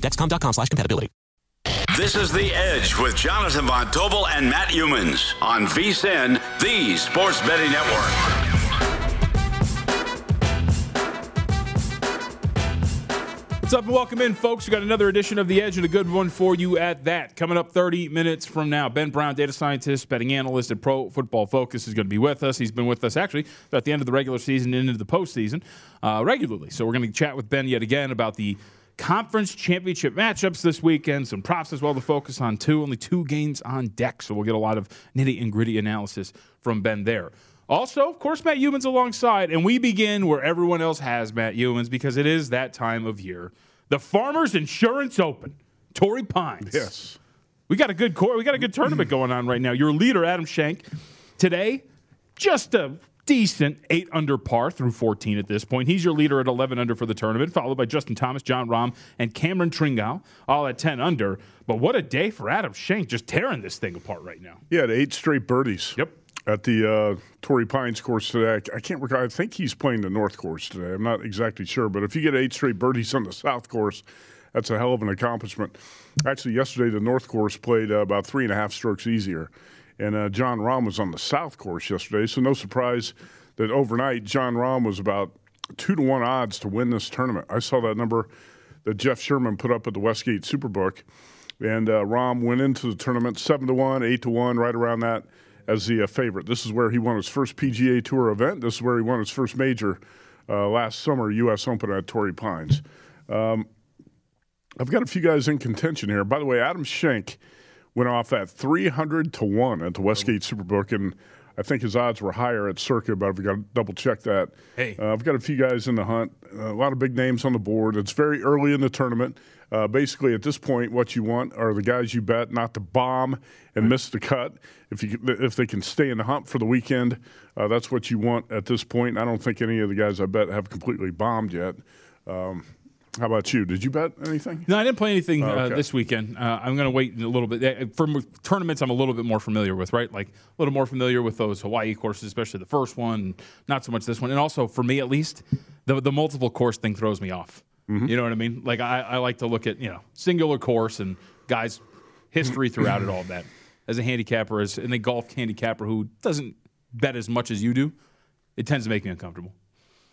dexcom.com slash compatibility. This is The Edge with Jonathan Von Tobel and Matt Youmans on VSIN, the Sports Betting Network. What's up and welcome in, folks. We got another edition of The Edge and a good one for you at that. Coming up 30 minutes from now, Ben Brown, data scientist, betting analyst at Pro Football Focus, is going to be with us. He's been with us actually at the end of the regular season and into the postseason uh, regularly. So we're going to chat with Ben yet again about the conference championship matchups this weekend, some props as well to focus on too. Only two games on deck, so we'll get a lot of nitty and gritty analysis from Ben there. Also, of course, Matt Youmans alongside, and we begin where everyone else has Matt Youmans because it is that time of year. The Farmers Insurance Open, Torrey Pines. Yes. We got a good core. We got a good tournament going on right now. Your leader, Adam Schenk, today, just a decent eight under par through 14 at this point. He's your leader at 11 under for the tournament, followed by Justin Thomas, Jon Rahm, and Cameron Tringale, all at 10 under. But what a day for Adam Schenk, just tearing this thing apart right now. Yeah, eight straight birdies. Yep. At the uh, Torrey Pines course today. I can't recall. I think he's playing the North course today. I'm not exactly sure. But if you get eight straight birdies on the South course, that's a hell of an accomplishment. Actually, yesterday, the North course played uh, about three and a half strokes easier. And uh, Jon Rahm was on the South course yesterday. So no surprise that overnight, Jon Rahm was about two to one odds to win this tournament. I saw that number that Jeff Sherman put up at the Westgate Superbook. And uh, Rahm went into the tournament seven to one, eight to one, right around that as the uh, favorite. This is where he won his first PGA Tour event. This is where he won his first major uh, last summer, U.S. Open at Torrey Pines. Um, I've got a few guys in contention here. By the way, Adam Schenk went off at 300 to 1 at the Westgate Superbook, and I think his odds were higher at Circa, but I've got to double check that. Hey. Uh, I've got a few guys in the hunt, a lot of big names on the board. It's very early in the tournament. Uh, basically, at this point, what you want are the guys you bet not to bomb and miss the cut. If you if they can stay in the hunt for the weekend, uh, that's what you want at this point. I don't think any of the guys I bet have completely bombed yet. Um, how about you? Did you bet anything? No, I didn't play anything Oh, uh, this weekend. Uh, I'm going to wait a little bit. Uh, For tournaments, I'm a little bit more familiar with, right? Like a little more familiar with those Hawaii courses, especially the first one, not so much this one. And also, for me at least, the, the multiple course thing throws me off. Mm-hmm. You know what I mean? Like I, I like to look at, you know, singular course and guys' history throughout it, all that. As a handicapper, as and a golf handicapper who doesn't bet as much as you do, it tends to make me uncomfortable.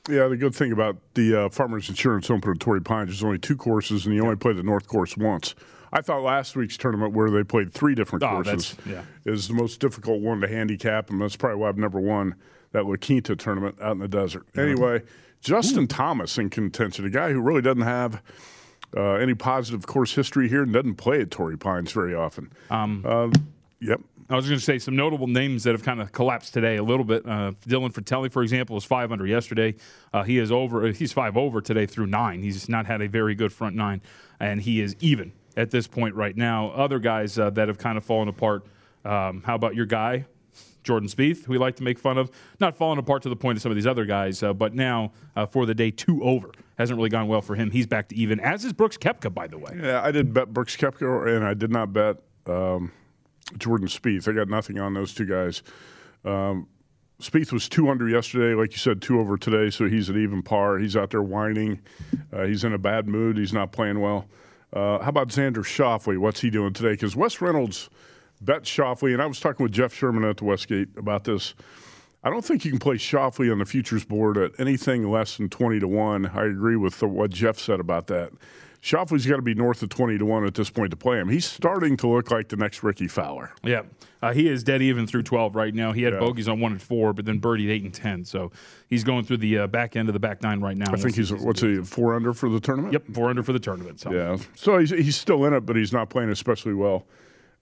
Yeah, the good thing about the uh, Farmers Insurance Open at Torrey Pines is only two courses, and you only play the North course once. I thought last week's tournament, where they played three different Oh, courses, that's- is the most difficult one to handicap, and that's probably why I've never won that La Quinta tournament out in the desert. Anyway, Justin Thomas in contention, a guy who really doesn't have uh, any positive course history here and doesn't play at Torrey Pines very often. Um, yep. I was going to say some notable names that have kind of collapsed today a little bit. Uh, Dylan Frittelli, for example, was five under yesterday. Uh, he is over. He's five over today through nine. He's not had a very good front nine, and he is even at this point right now. Other guys uh, that have kind of fallen apart. Um, how about your guy, Jordan Spieth, who we like to make fun of? Not falling apart to the point of some of these other guys, uh, but now uh, for the day two over hasn't really gone well for him. He's back to even, as is Brooks Koepka, by the way. Yeah, I did bet Brooks Koepka, and I did not bet um, Jordan Spieth. I got nothing on those two guys. Um, Spieth was two under yesterday, like you said, two over today, so he's at even par. He's out there whining. Uh, he's in a bad mood. He's not playing well. Uh, how about Xander Schauffele? What's he doing today? Because Wes Reynolds bet Schauffele, and I was talking with Jeff Sherman at the Westgate about this. I don't think you can play Schauffele on the futures board at anything less than 20 to 1. I agree with the, what Jeff said about that. Schauffele's got to be north of 20 to 1 at this point to play him. He's starting to look like the next Rickie Fowler. Yeah. Uh, he is dead even through 12 right now. He had Yeah. bogeys on 1 and 4, but then birdied 8 and 10. So he's going through the uh, back end of the back nine right now. I think he's, what's he, four under for the tournament? Yep, 4 under for the tournament. So. Yeah. So he's, he's still in it, but he's not playing especially well.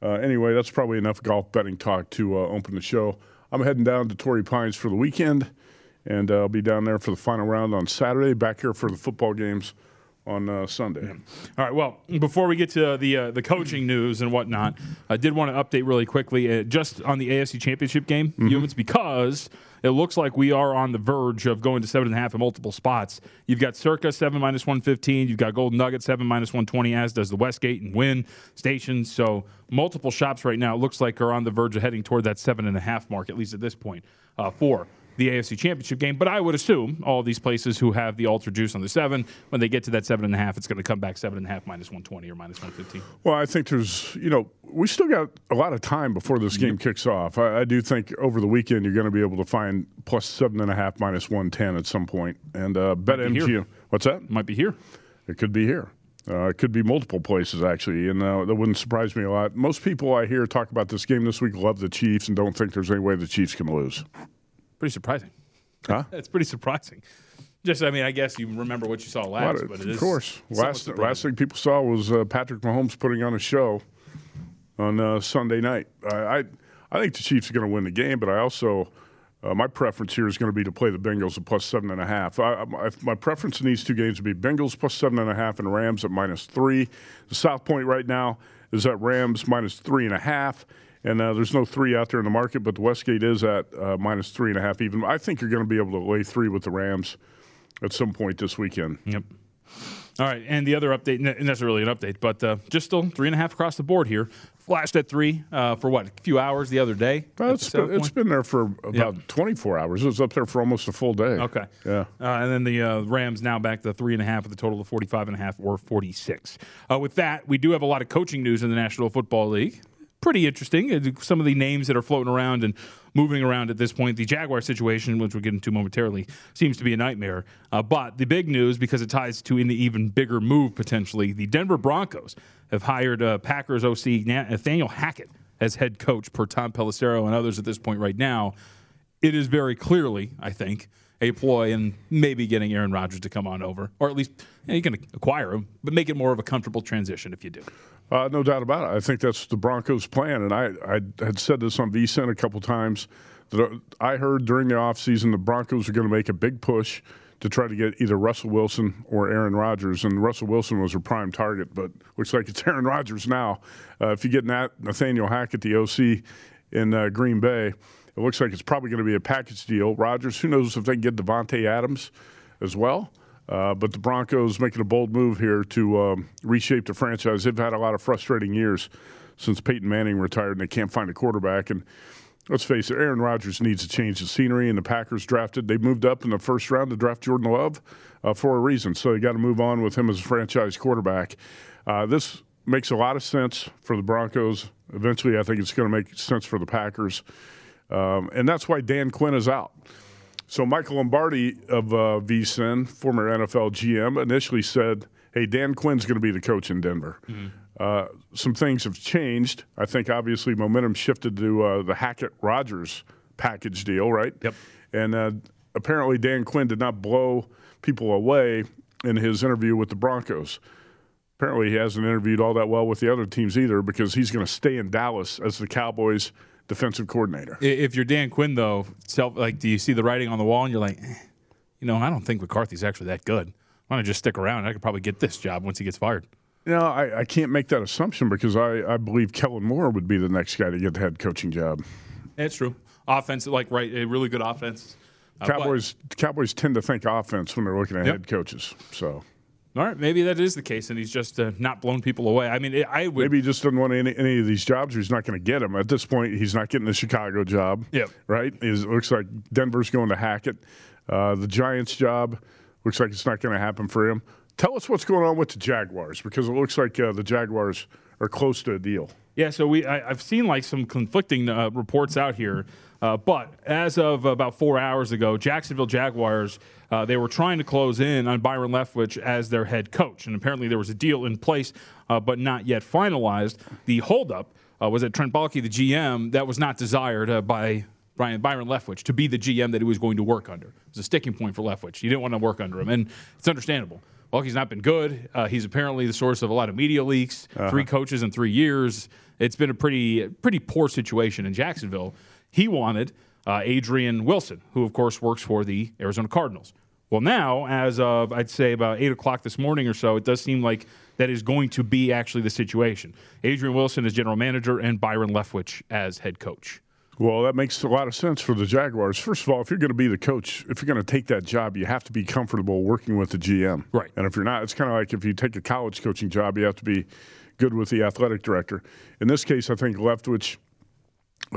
Uh, anyway, that's probably enough golf betting talk to uh, open the show. I'm heading down to Torrey Pines for the weekend, and uh, I'll be down there for the final round on Saturday, back here for the football games on uh, Sunday. All right. Well, before we get to the uh, the coaching news and whatnot, I did want to update really quickly uh, just on the AFC Championship game, Youmans, because it looks like we are on the verge of going to seven and a half in multiple spots. You've got Circa seven minus one fifteen. You've got Golden Nugget seven minus one twenty, as does the Westgate and Wynn stations. So multiple shops right now. It looks like are on the verge of heading toward that seven and a half mark, at least at this point, uh, for the AFC Championship game. But I would assume all these places who have the ultra juice on the seven, when they get to that seven and a half, it's going to come back seven and a half minus one twenty or minus one fifteen. Well, I think there's, you know, we still got a lot of time before this game kicks off. I, I do think over the weekend you're going to be able to find plus seven and a half, minus one ten at some point. And uh, bet Might be MGM. here. What's that? Might be here. It could be here. Uh, it could be multiple places actually, and uh, that wouldn't surprise me a lot. Most people I hear talk about this game this week love the Chiefs and don't think there's any way the Chiefs can lose. Pretty surprising. Huh? That's pretty surprising. Just, I mean, I guess you remember what you saw last, Well, but it of course. Last last thing people saw was uh, Patrick Mahomes putting on a show on uh, Sunday night. I, I I think the Chiefs are going to win the game, but I also uh, my preference here is going to be to play the Bengals at plus seven and a half. I, I, my- my preference in these two games would be Bengals plus seven and a half and Rams at minus three. The South Point right now is at Rams minus three and a half. And uh, there's no three out there in the market, but the Westgate is at uh, minus three and a half. Even I think you're going to be able to lay three with the Rams at some point this weekend. Yep. All right, and the other update, and that's really an update, but uh, just still three and a half across the board here. Flashed at three uh, for what, a few hours the other day? Well, it's, been, it's been there for about 24 hours. It was up there for almost a full day. Okay. Yeah. Uh, and then the uh, Rams now back to three and a half with a total of 45 and a half or 46. Uh, with that, we do have a lot of coaching news in the National Football League. Pretty interesting. Uh, Some of the names that are floating around and moving around at this point. The Jaguar situation, which we'll get into momentarily, seems to be a nightmare. Uh, but the big news, because it ties to an even bigger move potentially, the Denver Broncos have hired uh, Packers OC Na- Nathaniel Hackett as head coach per Tom Pelissero and others at this point right now it is very clearly, I think, a ploy and maybe getting Aaron Rodgers to come on over, or at least you, know, you can acquire him, but make it more of a comfortable transition if you do. Uh, no doubt about it. I think that's the Broncos' plan. And I, I had said this on VSIN a couple times that uh, I heard during the offseason the Broncos are going to make a big push to try to get either Russell Wilson or Aaron Rodgers. And Russell Wilson was a prime target, but looks like it's Aaron Rodgers now. Uh, if you get Nat, Nathaniel Hackett, the OC in uh, Green Bay, it looks like it's probably going to be a package deal. Rodgers, who knows if they can get Davante Adams as well. Uh, but the Broncos making a bold move here to um, reshape the franchise. They've had a lot of frustrating years since Peyton Manning retired, and they can't find a quarterback. And let's face it, Aaron Rodgers needs to change the scenery. And the Packers drafted; they moved up in the first round to draft Jordan Love uh, for a reason. So you got to move on with him as a franchise quarterback. Uh, this makes a lot of sense for the Broncos. Eventually, I think it's going to make sense for the Packers, um, and that's why Dan Quinn is out. So Michael Lombardi of uh, VSIN, former NFL GM, initially said, "Hey, Dan Quinn's going to be the coach in Denver." Uh, some things have changed. I think obviously momentum shifted to uh, the Hackett Rodgers package deal, right? Yep. And uh, apparently Dan Quinn did not blow people away in his interview with the Broncos. Apparently, he hasn't interviewed all that well with the other teams either because he's going to stay in Dallas as the Cowboys' defensive coordinator. If you're Dan Quinn, though, self like, do you see the writing on the wall and you're like, eh, you know, I don't think McCarthy's actually that good. Why don't I just stick around? I could probably get this job once he gets fired. No, I, I can't make that assumption because I, I believe Kellen Moore would be the next guy to get the head coaching job. That's true. Offense, like right, a really good offense. Uh, but- Cowboys Cowboys tend to think offense when they're looking at Yep. head coaches. So all right, maybe that is the case, and he's just uh, not blown people away. I mean, I would. maybe he just doesn't want any, any of these jobs or he's not going to get them. At this point, he's not getting the Chicago job. Yep. Right? It looks like Denver's going to Hackett. Uh, the Giants job looks like it's not going to happen for him. Tell us what's going on with the Jaguars because it looks like uh, the Jaguars are close to a deal. Yeah, so we I, have seen like some conflicting uh, reports out here, uh, but as of about four hours ago, Jacksonville Jaguars uh, they were trying to close in on Byron Leftwich as their head coach, and apparently there was a deal in place, uh, but not yet finalized. The holdup uh, was that Trent Baalke, the GM, that was not desired uh, by Brian Byron Leftwich to be the GM that he was going to work under. It was a sticking point for Leftwich. He didn't want to work under him, and it's understandable. Baalke's not been good. Uh, he's apparently the source of a lot of media leaks. Uh-huh. Three coaches in three years. It's been a pretty pretty poor situation in Jacksonville. He wanted uh, Adrian Wilson, who of course works for the Arizona Cardinals. Well, now, as of I'd say about eight o'clock this morning or so, it does seem like that is going to be actually the situation. Adrian Wilson as general manager and Byron Leftwich as head coach. Well, that makes a lot of sense for the Jaguars. First of all, if you're going to be the coach, if you're going to take that job, you have to be comfortable working with the GM. Right. And if you're not, it's kind of like if you take a college coaching job, you have to be good with the athletic director. In this case, I think Leftwich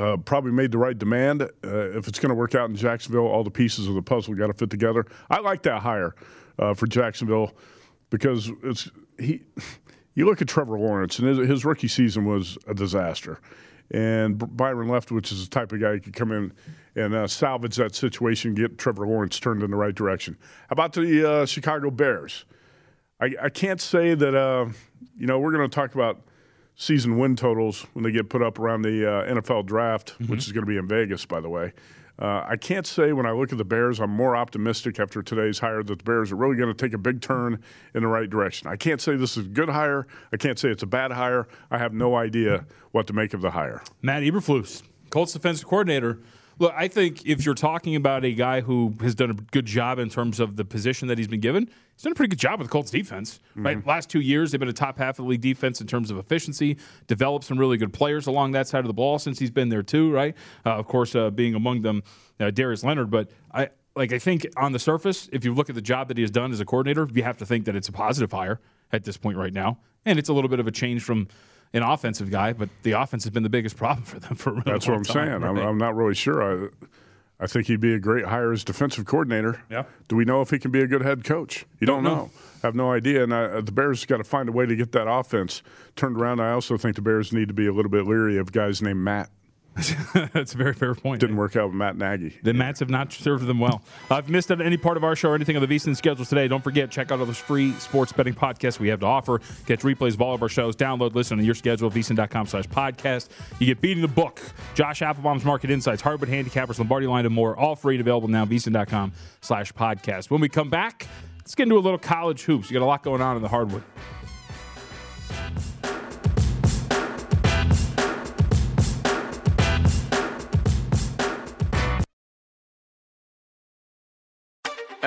uh, probably made the right demand. Uh, if it's going to work out in Jacksonville, all the pieces of the puzzle got to fit together. I like that hire uh, for Jacksonville because it's he. You look at Trevor Lawrence, and his, his rookie season was a disaster. And Byron Leftwich is the type of guy who could come in and uh, salvage that situation, get Trevor Lawrence turned in the right direction. How about the uh, Chicago Bears? I, I, can't say that, uh, you know, we're going to talk about season win totals when they get put up around the uh, NFL draft, mm-hmm. which is going to be in Vegas, by the way. Uh, I can't say when I look at the Bears, I'm more optimistic after today's hire that the Bears are really going to take a big turn in the right direction. I can't say this is a good hire. I can't say it's a bad hire. I have no idea what to make of the hire. Matt Eberflus, Colts defensive coordinator. Look, I think if you're talking about a guy who has done a good job in terms of the position that he's been given, he's done a pretty good job with the Colts defense. Mm-hmm. Right, last two years they've been a top half of the league defense in terms of efficiency. Developed some really good players along that side of the ball since he's been there too. Right, uh, of course, uh, being among them, uh, Darius Leonard. But I like I think on the surface, if you look at the job that he has done as a coordinator, you have to think that it's a positive hire at this point right now, and it's a little bit of a change from an offensive guy, but the offense has been the biggest problem for them for a really That's what I'm time, saying. I'm, I'm, not really sure. I, I think he'd be a great hire as defensive coordinator. Yeah. Do we know if he can be a good head coach? You don't, don't know. know. I have no idea. And I, uh, the Bears got to find a way to get that offense turned around. I also think the Bears need to be a little bit leery of guys named Matt. That's a very fair point. Didn't work out with Matt Nagy. The Mats have not served them well. Uh, if you missed any part of our show or anything on the VSIN schedules today, don't forget, check out all those free sports betting podcasts we have to offer. Catch replays of all of our shows. Download, listen on your schedule, vsin.com slash podcast. You get beating the book, Josh Applebaum's Market Insights, Hardwood Handicappers, Lombardi Line, and more, all free and available now, vsin.com slash podcast. When we come back, let's get into a little college hoops. You got a lot going on in the hardwood.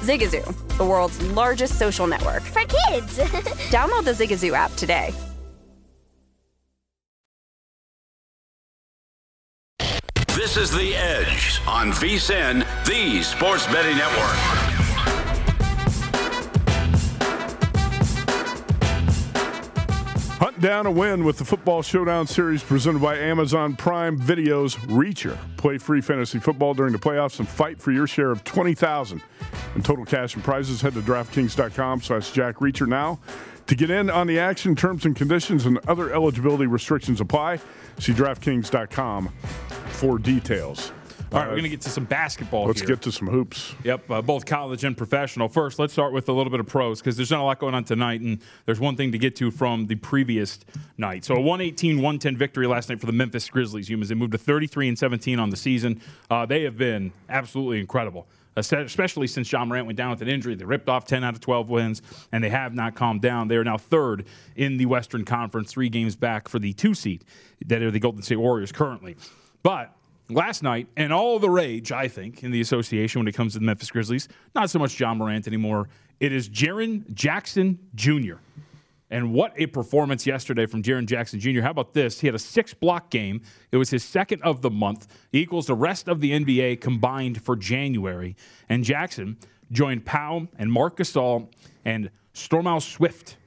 Zigazoo, the world's largest social network. For kids! Download the Zigazoo app today. This is The Edge on VSIN, the sports betting network. Down a win with the Football Showdown Series presented by Amazon Prime Video's Reacher. Play free fantasy football during the playoffs and fight for your share of 20000 in total cash and prizes. Head to DraftKings.com slash Jack Reacher now. To get in on the action, terms and conditions and other eligibility restrictions apply. See DraftKings.com for details. All right, we're going to get to some basketball Let's here. get to some hoops. Yep, uh, both college and professional. First, let's start with a little bit of pros because there's not a lot going on tonight, and there's one thing to get to from the previous night. So, a 118 110 victory last night for the Memphis Grizzlies. Youmans, they moved to 33 and 17 on the season. Uh, they have been absolutely incredible. Especially since Ja Morant went down with an injury, they ripped off 10 out of 12 wins, and they have not calmed down. They are now third in the Western Conference, three games back for the two seed that are the Golden State Warriors currently. But last night, and all the rage, I think, in the association when it comes to the Memphis Grizzlies, not so much Ja Morant anymore. It is Jaren Jackson Jr. And what a performance yesterday from Jaren Jackson Jr. How about this? He had a six block game. It was his second of the month, equals the rest of the NBA combined for January. And Jackson joined Pau and Marc Gasol and Stromile Swift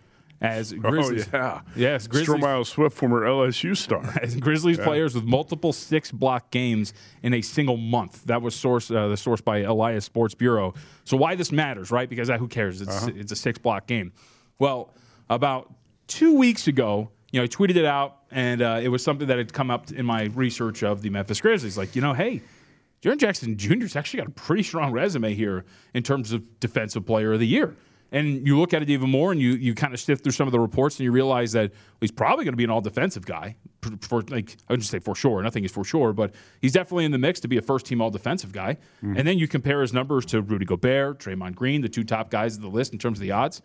as Grizzlies. Oh, yeah. Yes, Grizzlies. Stromile Swift, former LSU star. As Grizzlies Yeah. players with multiple six block games in a single month. That was source uh, the source by Elias Sports Bureau. So why this matters, right? Because uh, who cares? It's Uh-huh. it's a six block game. Well, about two weeks ago, you know, I tweeted it out, and uh, it was something that had come up in my research of the Memphis Grizzlies. Like, you know, hey, Jaren Jackson Jr.'s actually got a pretty strong resume here in terms of defensive player of the year. And you look at it even more, and you you kind of sift through some of the reports, and you realize that he's probably going to be an all defensive guy. For, like I would just say for sure, nothing is for sure, but he's definitely in the mix to be a first team all defensive guy. And then you compare his numbers to Rudy Gobert, Draymond Green, the two top guys of the list in terms of the odds,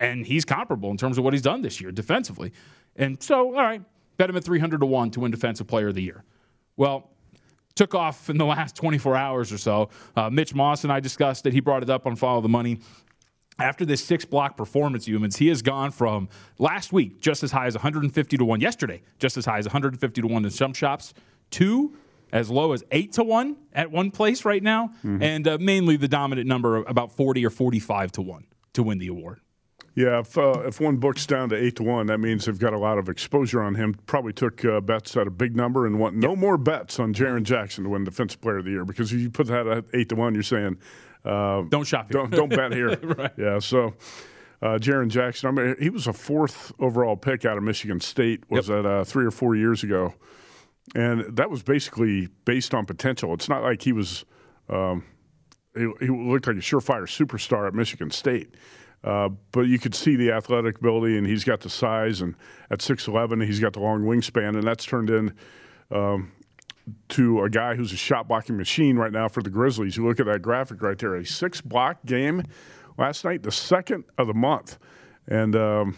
and he's comparable in terms of what he's done this year defensively. And so, all right, bet him at three hundred to one to win Defensive Player of the Year. Well, took off in the last 24 hours or so. Uh, Mitch Moss and I discussed it. He brought it up on Follow the Money. After this six block performance, Youmans, he has gone from last week just as high as 150 to 1, yesterday just as high as 150 to 1 in some shops, to as low as 8 to 1 at one place right now, and uh, mainly the dominant number about 40 or 45 to 1 to win the award. Yeah, if uh, if one book's down to eight to one, that means they've got a lot of exposure on him. Probably took uh, bets at a big number and want no more bets on Jaren Jackson to win Defensive Player of the Year because if you put that at eight to one, you're saying uh, don't shop here, don't don't bet here. right. Yeah, so. Uh, Jaren Jackson. I mean, he was a fourth overall pick out of Michigan State. Was that uh, three or four years ago? And that was basically based on potential. It's not like he was. Um, he, he looked like a surefire superstar at Michigan State. Uh, but you could see the athletic ability, and he's got the size, and at 6'11", he's got the long wingspan, and that's turned in um, to a guy who's a shot blocking machine right now for the Grizzlies. You look at that graphic right there, a six block game last night, the second of the month. And um,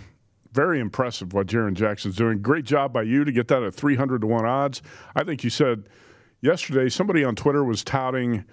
very impressive what Jaren Jackson's doing. Great job by you to get that at 300 to 1 odds. I think you said yesterday somebody on Twitter was touting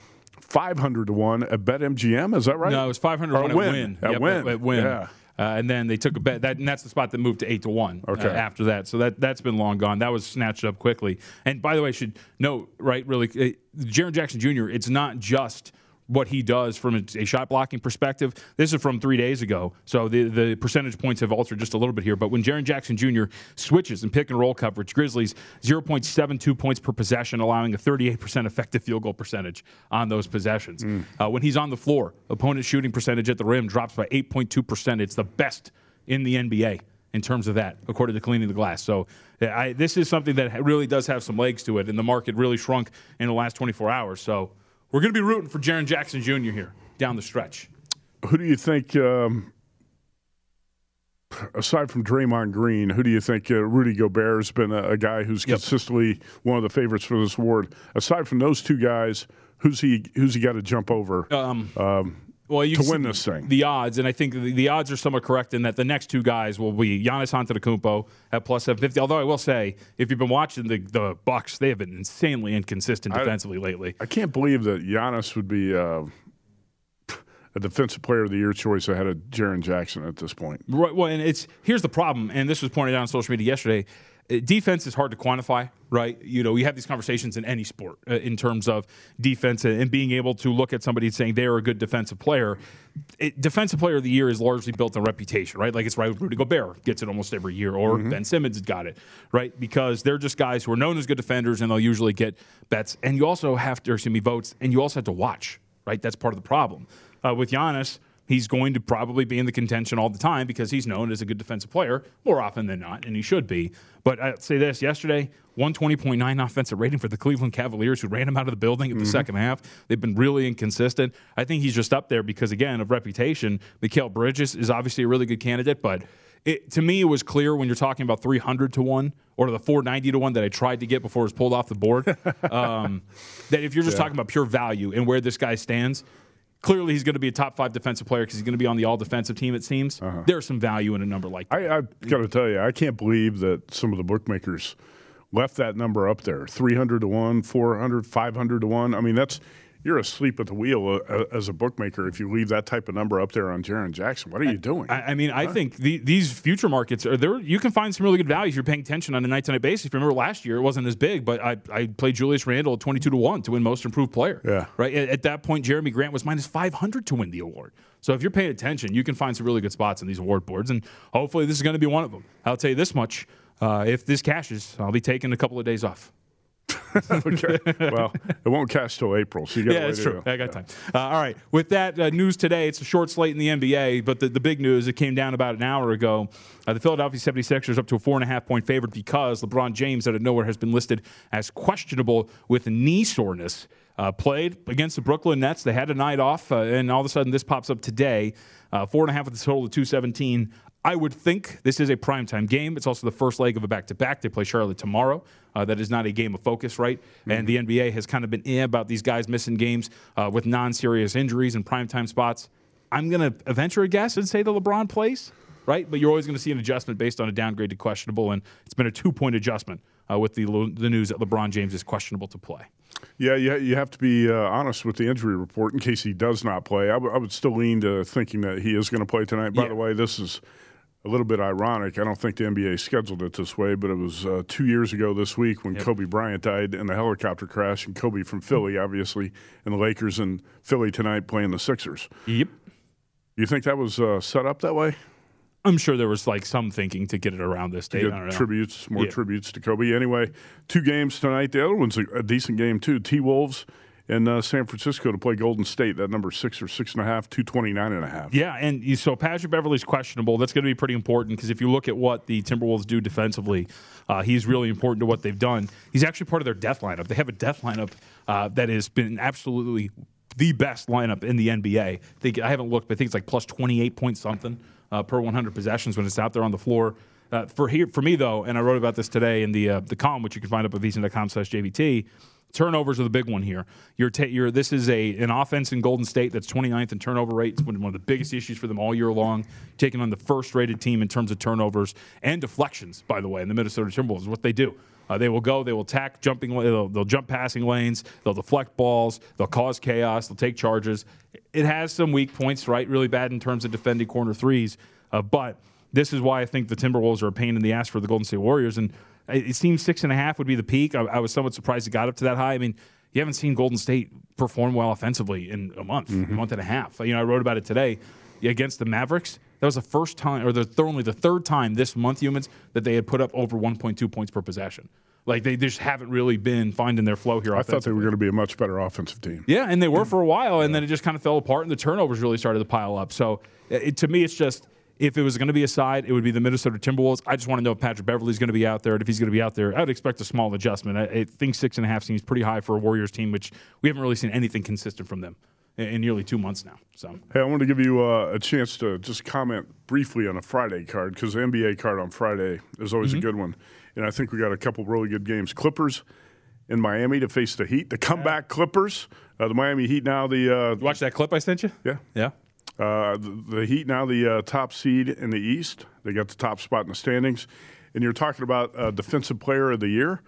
500 to 1 at BetMGM. Is that right? No, it was 500 to Or 1 at Wynn. At Yep, Wynn. At, at Wynn. Yeah. Uh, and then they took a bet, that, and that's the spot that moved to eight to one. uh, after that, so that that's been long gone. That was snatched up quickly. And by the way, I should note right, really, uh, Jaren Jackson Jr. It's not just what he does from a, a shot blocking perspective. This is from three days ago, so the the percentage points have altered just a little bit here. But when Jaren Jackson Jr. switches in pick and roll coverage, Grizzlies zero point seven two points per possession, allowing a thirty eight percent effective field goal percentage on those possessions. Uh, when he's on the floor, opponent shooting percentage at the rim drops by eight point two percent. It's the best in the NBA in terms of that, according to Cleaning the Glass. So I, this is something that really does have some legs to it, and the market really shrunk in the last 24 hours. So we're going to be rooting for Jaren Jackson Jr. here down the stretch. Who do you think, um, aside from Draymond Green, who do you think uh, Rudy Gobert has been a, a guy who's consistently one of the favorites for this award? Aside from those two guys, who's he who's he got to jump over Um, um, well, you to win this thing? The odds, and I think the, the odds are somewhat correct in that the next two guys will be Giannis Antetokounmpo at plus 750. Although I will say, if you've been watching the, the Bucks, they have been insanely inconsistent I- defensively lately. I can't believe that Giannis would be uh, a defensive player of the year choice ahead of Jaren Jackson at this point. Right. Well, and it's here's the problem, and this was pointed out on social media yesterday. Uh, Defense is hard to quantify, right? You know, we have these conversations in any sport uh, in terms of defense and, being able to look at somebody and saying they are a good defensive player. It, defensive player of the year is largely built on reputation, right? Like it's right. Rudy Gobert gets it almost every year, or Ben Simmons got it, right? Because they're just guys who are known as good defenders, and they'll usually get bets. And you also have to, or excuse me, votes, and you also have to watch, right? That's part of the problem uh, with Giannis. He's going to probably be in the contention all the time because he's known as a good defensive player more often than not, and he should be. But I'd say this yesterday 120.9 offensive rating for the Cleveland Cavaliers, who ran him out of the building in the mm-hmm. second half. They've been really inconsistent. I think he's just up there because, again, of reputation. Mikal Bridges is obviously a really good candidate, but it, to me, it was clear when you're talking about 300 to 1 or the 490 to 1 that I tried to get before it was pulled off the board, um, that if you're just yeah. talking about pure value and where this guy stands, clearly he's going to be a top five defensive player because he's going to be on the all defensive team, it seems. Uh-huh. There's some value in a number like that. I, I've got to tell you, I can't believe that some of the bookmakers left that number up there 300 to 1, 400, 500 to 1. I mean, that's you're asleep at the wheel uh, as a bookmaker if you leave that type of number up there on Jaren Jackson. What are you doing? I, I mean, huh? I think the, these future markets are there. You can find some really good value if you're paying attention on a night to night basis. If you remember last year, it wasn't as big, but I, I played Julius Randle at 22 to 1 to win most improved player. Yeah. Right. At, at that point, Jerami Grant was minus 500 to win the award. So if you're paying attention, you can find some really good spots in these award boards. And hopefully, this is going to be one of them. I'll tell you this much. Uh, if this cashes, I'll be taking a couple of days off. okay. Well, it won't cash till April, so you got yeah, that's true. I got time. Uh, all right. With that uh, news today, it's a short slate in the NBA, but the, the big news it came down about an hour ago. Uh, the Philadelphia 76ers up to a four and a half point favorite because LeBron James out of nowhere has been listed as questionable with knee soreness. Uh, played against the Brooklyn Nets. They had a night off, uh, and all of a sudden this pops up today. Uh, four and a half with the total of 217. I would think this is a primetime game. It's also the first leg of a back to back. They play Charlotte tomorrow. Uh, that is not a game of focus, right? Mm-hmm. And the NBA has kind of been in about these guys missing games uh, with non serious injuries and primetime spots. I'm going to venture a guess and say the LeBron plays, right? But you're always going to see an adjustment based on a downgrade to questionable. And it's been a two point adjustment uh, with the, the news that LeBron James is questionable to play. Yeah, you, you have to be uh, honest with the injury report in case he does not play. I, w- I would still lean to thinking that he is going to play tonight. By yeah. the way, this is a little bit ironic. I don't think the NBA scheduled it this way, but it was uh, two years ago this week when yep. Kobe Bryant died in the helicopter crash, and Kobe from Philly, obviously, and the Lakers in Philly tonight playing the Sixers. Yep. You think that was uh, set up that way? I'm sure there was like some thinking to get it around this date. Tributes, more yeah. tributes to Kobe. Anyway, two games tonight. The other one's a, a decent game too. T Wolves in uh, San Francisco to play Golden State. That number six or six and a half, 229 and a half. Yeah, and you, so Patrick Beverley's questionable. That's going to be pretty important because if you look at what the Timberwolves do defensively, uh, he's really important to what they've done. He's actually part of their death lineup. They have a death lineup uh, that has been absolutely the best lineup in the NBA. I, think, I haven't looked, but I think it's like plus 28 point something uh, per 100 possessions when it's out there on the floor. Uh, for here, for me though, and I wrote about this today in the uh, the column, which you can find up at vsin.com slash JVT. Turnovers are the big one here. Ta- this is a an offense in Golden State that's 29th in turnover rate. It's one of the biggest issues for them all year long. Taking on the first rated team in terms of turnovers and deflections, by the way, in the Minnesota Timberwolves. What they do. Uh, they will go. They will attack jumping. They'll, they'll jump passing lanes. They'll deflect balls. They'll cause chaos. They'll take charges. It has some weak points, right? Really bad in terms of defending corner threes. Uh, but this is why I think the Timberwolves are a pain in the ass for the Golden State Warriors. And it seems six and a half would be the peak. I, I, was somewhat surprised it got up to that high. I mean, you haven't seen Golden State perform well offensively in a month, mm-hmm. a month and a half. You know, I wrote about it today against the Mavericks. That was the first time, or the only the third time this month, Youmans, that they had put up over 1.2 points per possession. Like they just haven't really been finding their flow here. I thought they were going to be a much better offensive team. Yeah, and they were for a while, and then it just kind of fell apart, and the turnovers really started to pile up. So it, to me, it's just if it was going to be a side, it would be the Minnesota Timberwolves. I just want to know if Patrick Beverley's going to be out there. And if he's going to be out there, I would expect a small adjustment. I, I, think six and a half seems pretty high for a Warriors team, which we haven't really seen anything consistent from them in, nearly two months now. So, hey, I want to give you uh, a chance to just comment briefly on a Friday card because the NBA card on Friday is always mm-hmm. a good one, and I think we got a couple really good games. Clippers in Miami to face the Heat, the comeback Clippers. Uh, the Miami Heat now the uh, watch that clip I sent you. Yeah, yeah. Uh, the, the, Heat now the uh, top seed in the East. They got the top spot in the standings. And you're talking about uh, defensive player of the year.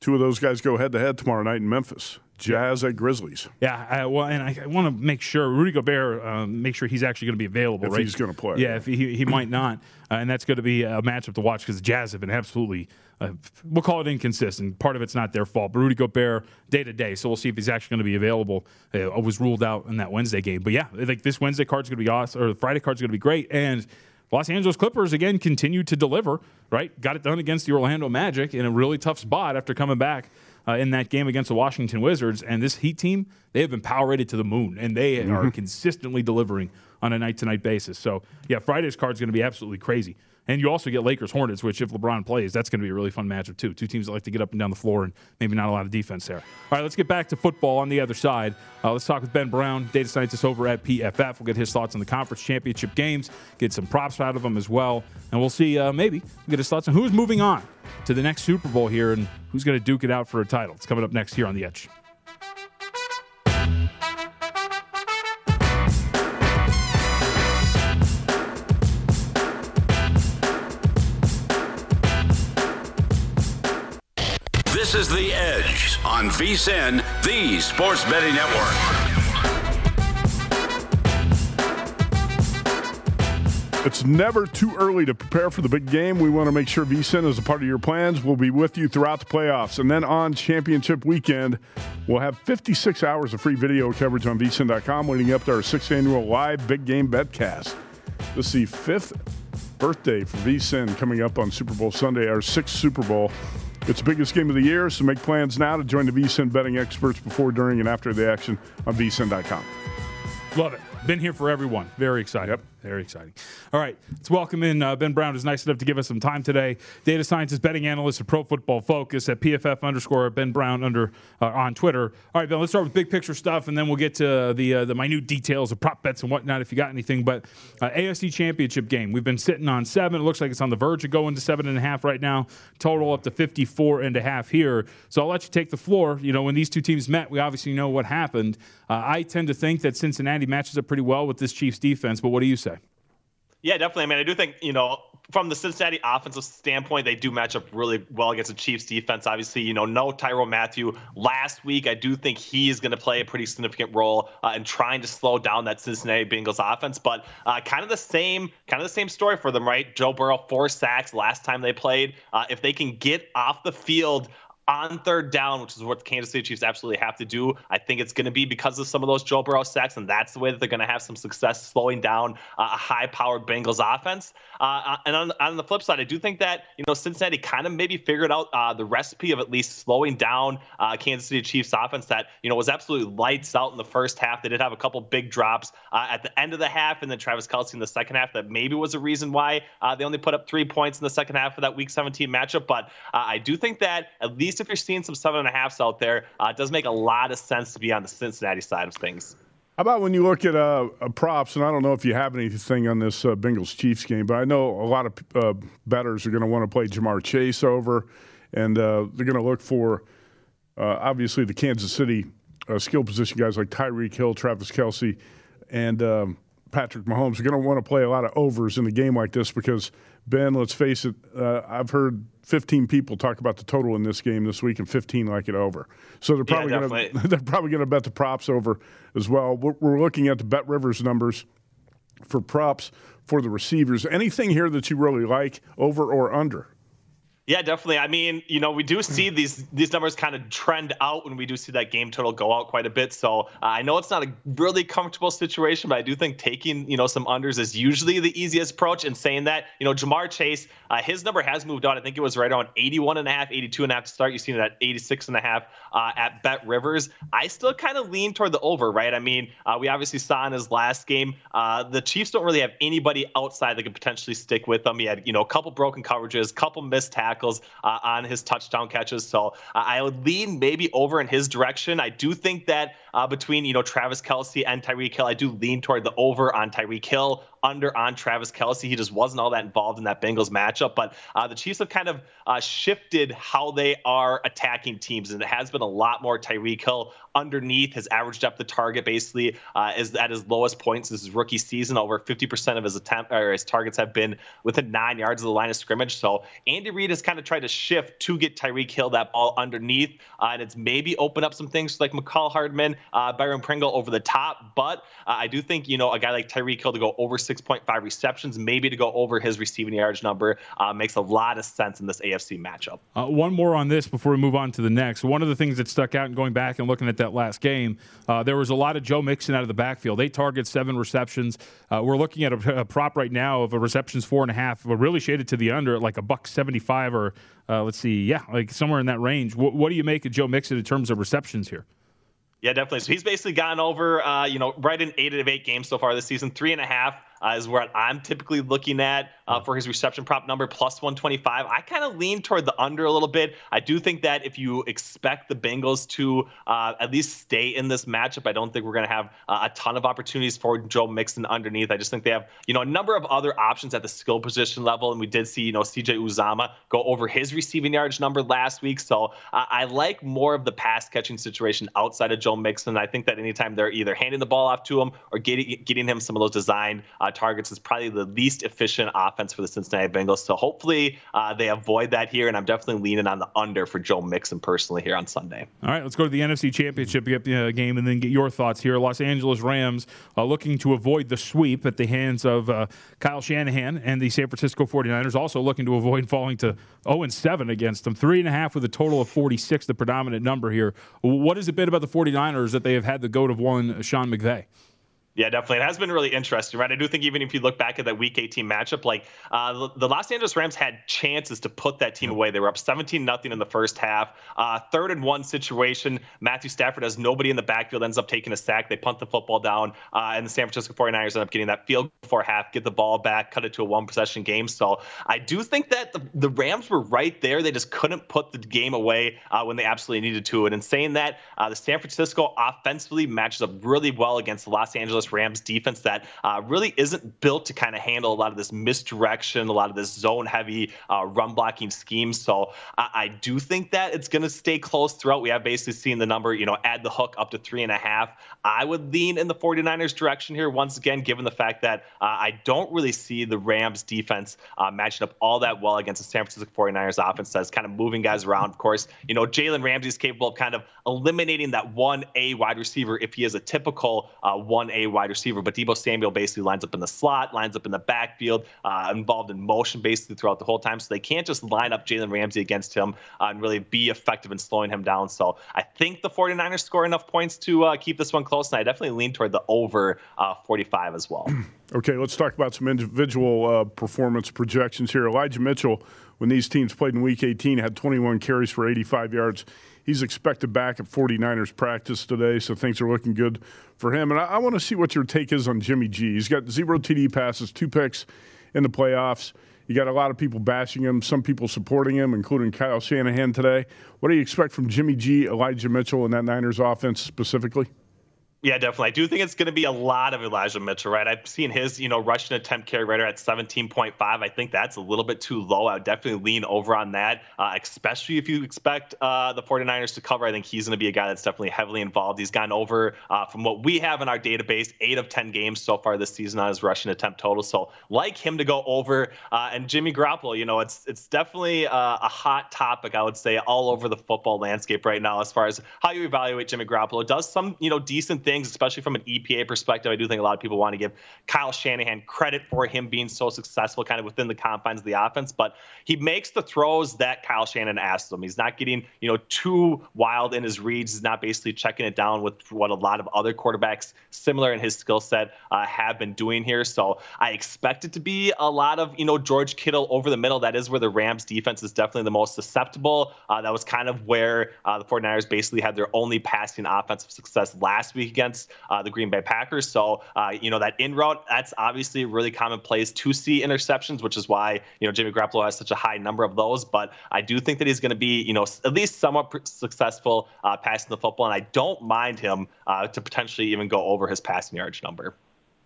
Two of those guys go head to head tomorrow night in Memphis. Jazz at Grizzlies. Yeah, I, well, and I, I want to make sure Rudy Gobert, um, make sure he's actually going to be available. If right? he's going to play. Yeah, if he, he might not, uh, and that's going to be a matchup to watch because the Jazz have been absolutely, uh, we'll call it inconsistent. Part of it's not their fault, but Rudy Gobert day to day. So we'll see if he's actually going to be available. Uh, was ruled out in that Wednesday game, but yeah, like this Wednesday card's going to be awesome, or the Friday card's going to be great, and. Los Angeles Clippers again continue to deliver, right? Got it done against the Orlando Magic in a really tough spot after coming back uh, in that game against the Washington Wizards. And this Heat team, they have been power rated to the moon, and they mm-hmm. are consistently delivering on a night to night basis. So, yeah, Friday's card is going to be absolutely crazy. And you also get Lakers Hornets, which if LeBron plays, that's going to be a really fun matchup too. Two teams that like to get up and down the floor, and maybe not a lot of defense there. All right, let's get back to football on the other side. Uh, let's talk with Ben Brown, data scientist over at PFF. We'll get his thoughts on the conference championship games, get some props out of them as well, and we'll see uh, maybe we'll get his thoughts on who's moving on to the next Super Bowl here and who's going to duke it out for a title. It's coming up next here on the Edge. On VSIN, the Sports Betting Network. It's never too early to prepare for the big game. We want to make sure VSIN is a part of your plans. We'll be with you throughout the playoffs. And then on championship weekend, we'll have 56 hours of free video coverage on VSIN.com leading up to our sixth annual live big game betcast. This is the fifth birthday for VSIN coming up on Super Bowl Sunday, our sixth Super Bowl. It's the biggest game of the year, so make plans now to join the VSIN betting experts before, during, and after the action on VSIN.com. Love it. Been here for everyone. Very excited. Yep. Very exciting. All right, let's welcome in uh, Ben Brown, who's nice enough to give us some time today. Data scientist, betting analyst at Pro Football Focus at PFF underscore Ben Brown under uh, on Twitter. All right, Ben, let's start with big picture stuff, and then we'll get to the uh, the minute details of prop bets and whatnot if you got anything. But uh, AFC Championship game, we've been sitting on seven. It looks like it's on the verge of going to seven and a half right now. Total up to 54 and a half here. So I'll let you take the floor. You know, when these two teams met, we obviously know what happened. Uh, I tend to think that Cincinnati matches up pretty well with this Chiefs defense, but what do you say? Yeah, definitely. I mean, I do think, you know, from the Cincinnati offensive standpoint, they do match up really well against the Chiefs defense. Obviously, you know, no Tyrann Mathieu last week. I do think he's going to play a pretty significant role uh, in trying to slow down that Cincinnati Bengals offense. But uh, kind of the same, kind of the same story for them, right? Joe Burrow four sacks last time they played. Uh, if they can get off the field on third down, which is what the Kansas City Chiefs absolutely have to do. I think it's going to be because of some of those Joe Burrow sacks, and that's the way that they're going to have some success slowing down uh, a high-powered Bengals offense. Uh, uh, and on, on, the flip side, I do think that you know Cincinnati kind of maybe figured out uh, the recipe of at least slowing down uh, Kansas City Chiefs offense that you know was absolutely lights out in the first half. They did have a couple big drops uh, at the end of the half, and then Travis Kelce in the second half. That maybe was a reason why they only put up three points in the second half of that Week 17 matchup. But I do think that at least if you're seeing some seven and a halfs out there, uh, it does make a lot of sense to be on the Cincinnati side of things. How about when you look at uh, uh, props? And I don't know if you have anything on this uh, Bengals Chiefs game, but I know a lot of uh, bettors are going to want to play Ja'Marr Chase over, and uh, they're going to look for obviously the Kansas City skill position guys like Tyreek Hill, Travis Kelce, and um, Patrick Mahomes are going to want to play a lot of overs in a game like this because Ben, let's face it, uh, I've heard 15 people talk about the total in this game this week, and 15 like it over. So they're probably yeah, going to they're probably going to bet the props over as well. We're, we're looking at the Bet Rivers numbers for props for the receivers. Anything here that you really like, over or under? Yeah, definitely. I mean, you know, we do see these these numbers kind of trend out when we do see that game total go out quite a bit. So uh, I know it's not a really comfortable situation, but I do think taking you know some unders is usually the easiest approach. And saying that, you know, Ja'Marr Chase, uh, his number has moved out. I think it was right around 81 and a half, 82 and a half to start. You've seen it at 86 and a half uh, at Bet Rivers. I still kind of lean toward the over, right? I mean, uh, we obviously saw in his last game, uh, the Chiefs don't really have anybody outside that could potentially stick with them. He had you know a couple broken coverages, couple missed tackles tackles uh, on his touchdown catches. So uh, I would lean maybe over in his direction. I do think that uh, between you know Travis Kelce and Tyreek Hill, I do lean toward the over on Tyreek Hill under on Travis Kelce. He just wasn't all that involved in that Bengals matchup. But uh, the Chiefs have kind of uh, shifted how they are attacking teams, and it has been a lot more Tyreek Hill underneath his average depth of target. Basically, uh, is at his lowest points this is rookie season. Over 50% of his attempt or his targets have been within nine yards of the line of scrimmage. So Andy Reid has kind of tried to shift to get Tyreek Hill that ball underneath, uh, and it's maybe open up some things like Mecole Hardman, uh, Byron Pringle over the top. But uh, I do think you know a guy like Tyreek Hill to go over 6.5 receptions, maybe to go over his receiving yards number, uh, makes a lot of sense in this AFC matchup. Uh, one more on this before we move on to the next. One of the things that stuck out and going back and looking at that last game, uh, there was a lot of Joe Mixon out of the backfield. Eight targets, seven receptions. Uh, we're looking at a, a, prop right now of a receptions four and a half, but really shaded to the under at like a buck 75 or uh, let's see, yeah, like somewhere in that range. what do you make of Joe Mixon in terms of receptions here? Yeah, definitely. So he's basically gone over, uh, you know, right in eight out of eight games so far this season, three and a half uh, is where I'm typically looking at uh, for his reception prop number plus 125. I kind of lean toward the under a little bit. I do think that if you expect the Bengals to uh, at least stay in this matchup, I don't think we're going to have uh, a ton of opportunities for Joe Mixon underneath. I just think they have, you know, a number of other options at the skill position level, and we did see, you know, CJ Uzomah go over his receiving yardage number last week. So I like more of the pass catching situation outside of Joe Mixon. I think that anytime they're either handing the ball off to him or getting getting him some of those designed uh, targets is probably the least efficient offense for the Cincinnati Bengals. So hopefully uh, they avoid that here, and I'm definitely leaning on the under for Joe Mixon personally here on Sunday. All right, let's go to the NFC Championship uh, game and then get your thoughts here. Los Angeles Rams uh, looking to avoid the sweep at the hands of uh, Kyle Shanahan and the San Francisco 49ers, also looking to avoid falling to 0 7 against them. Three and a half with a total of 46, the predominant number here. What has it been about the 49ers that they have had the goat of one, Sean McVay? Yeah, definitely. It has been really interesting, right? I do think even if you look back at that Week 18 matchup, like uh, the Los Angeles Rams had chances to put that team away. They were up 17 nothing in the first half. Uh, third and one situation. Matthew Stafford has nobody in the backfield, ends up taking a sack. They punt the football down, uh, and the San Francisco 49ers end up getting that field before half, get the ball back, cut it to a one possession game. So I do think that the, the Rams were right there. They just couldn't put the game away uh, when they absolutely needed to. And in saying that, uh, the San Francisco offensively matches up really well against the Los Angeles Rams defense that uh, really isn't built to kind of handle a lot of this misdirection, a lot of this zone heavy uh, run blocking schemes. So I, I do think that it's going to stay close throughout. We have basically seen the number, you know, add the hook up to three and a half. I would lean in the 49ers direction here once again, given the fact that uh, I don't really see the Rams defense uh, matching up all that well against the San Francisco 49ers offense that's kind of moving guys around. Of course, you know, Jalen Ramsey is capable of kind of eliminating that 1A wide receiver if he is a typical uh, 1A wide receiver. But Deebo Samuel basically lines up in the slot, lines up in the backfield, uh, involved in motion basically throughout the whole time. So they can't just line up Jalen Ramsey against him uh, and really be effective in slowing him down. So I think the 49ers score enough points to uh, keep this one close. And I definitely lean toward the over uh, 45 as well. Okay, let's talk about some individual uh, performance projections here. Elijah Mitchell, when these teams played in Week 18, had 21 carries for 85 yards. He's expected back at 49ers practice today, so things are looking good for him. And I, I want to see what your take is on Jimmy G. He's got zero TD passes, two picks in the playoffs. You got a lot of people bashing him, some people supporting him, including Kyle Shanahan today. What do you expect from Jimmy G, Elijah Mitchell, and that Niners offense specifically? Yeah, definitely. I do think it's going to be a lot of Elijah Mitchell, right? I've seen his, you know, rushing attempt carry right at 17.5. I think that's a little bit too low. I would definitely lean over on that, uh, especially if you expect uh, the 49ers to cover. I think he's going to be a guy that's definitely heavily involved. He's gone over, uh, from what we have in our database, eight of 10 games so far this season on his rushing attempt total. So, like him to go over. Uh, and Jimmy Garoppolo, you know, it's it's definitely uh, a hot topic, I would say, all over the football landscape right now as far as how you evaluate Jimmy Garoppolo. Does some, you know, decent things things, especially from an EPA perspective. I do think a lot of people want to give Kyle Shanahan credit for him being so successful kind of within the confines of the offense, but he makes the throws that Kyle Shanahan asks him. He's not getting, you know, too wild in his reads. He's not basically checking it down with what a lot of other quarterbacks similar in his skill set uh, have been doing here. So I expect it to be a lot of, you know, George Kittle over the middle. That is where the Rams defense is definitely the most susceptible. Uh, that was kind of where uh, the 49ers basically had their only passing offensive success last week against uh, the Green Bay Packers. So, uh, you know, that in route, that's obviously really commonplace to see interceptions, which is why, you know, Jimmy Garoppolo has such a high number of those. But I do think that he's going to be, you know, at least somewhat successful uh, passing the football. And I don't mind him uh, to potentially even go over his passing yards number.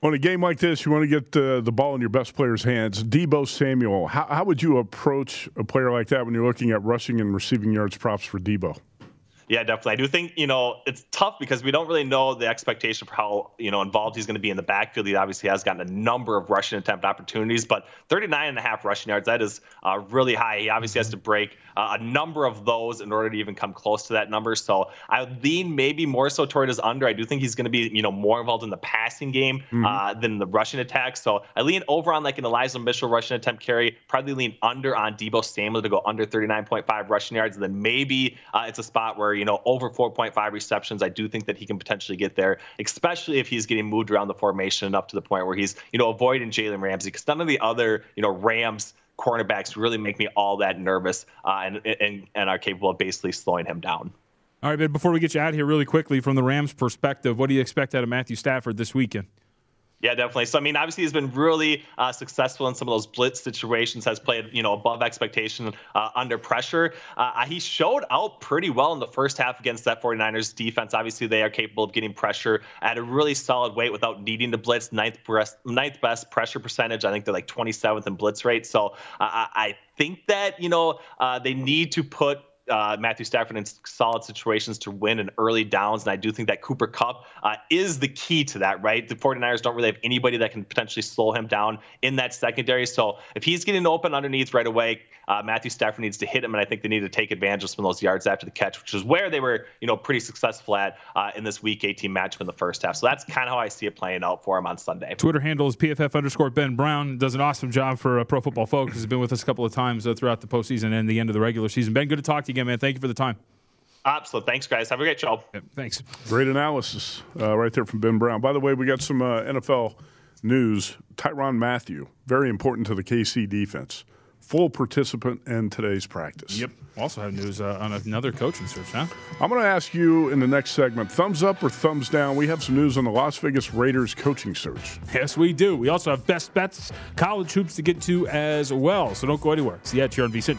On a game like this, you want to get uh, the ball in your best player's hands. Deebo Samuel, how, how would you approach a player like that when you're looking at rushing and receiving yards props for Deebo? Yeah, definitely. I do think, you know, it's tough because we don't really know the expectation for how, you know, involved he's going to be in the backfield. He obviously has gotten a number of rushing attempt opportunities, but 39 and a half rushing yards, that is uh, really high. He obviously has to break uh, a number of those in order to even come close to that number. So I lean maybe more so toward his under. I do think he's going to be, you know, more involved in the passing game mm-hmm. uh, than the rushing attack. So I lean over on like an Elijah Mitchell rushing attempt carry, probably lean under on Deebo Samuel to go under 39.5 rushing yards. And then maybe uh, it's a spot where, you know, over 4.5 receptions. I do think that he can potentially get there, especially if he's getting moved around the formation enough to the point where he's, you know, avoiding Jalen Ramsey because none of the other, you know, Rams cornerbacks really make me all that nervous uh, and, and, and are capable of basically slowing him down. All right, but before we get you out here, really quickly, from the Rams' perspective, what do you expect out of Matthew Stafford this weekend? Yeah, definitely. So I mean, obviously he's been really uh, successful in some of those blitz situations. Has played you know above expectation uh, under pressure. Uh, he showed out pretty well in the first half against that 49ers defense. Obviously they are capable of getting pressure at a really solid weight without needing to blitz. Ninth best, ninth best pressure percentage. I think they're like 27th in blitz rate. So I think that you know uh, they need to put uh, Matthew Stafford in solid situations to win in early downs. And I do think that Cooper Kupp uh, is the key to that, right? The 49ers don't really have anybody that can potentially slow him down in that secondary. So if he's getting open underneath right away, uh, Matthew Stafford needs to hit him. And I think they need to take advantage of some of those yards after the catch, which is where they were, you know, pretty successful at uh, in this week 18 matchup in the first half. So that's kind of how I see it playing out for him on Sunday. Twitter handle is PFF underscore Ben Brown. Does an awesome job for uh, Pro Football Focus. Has been with us a couple of times uh, throughout the postseason and the end of the regular season. Ben, good to talk to you again, man. Thank you for the time. Absolutely. Thanks, guys. Have a great show. Yeah, thanks. Great analysis uh, right there from Ben Brown. By the way, we got some uh, NFL news. Tyrann Mathieu, very important to the KC defense. Full participant in today's practice. Yep. Also have news uh, on another coaching search, huh? I'm going to ask you in the next segment thumbs up or thumbs down. We have some news on the Las Vegas Raiders coaching search. Yes, we do. We also have best bets, college hoops to get to as well. So don't go anywhere. See you at here on VSIN.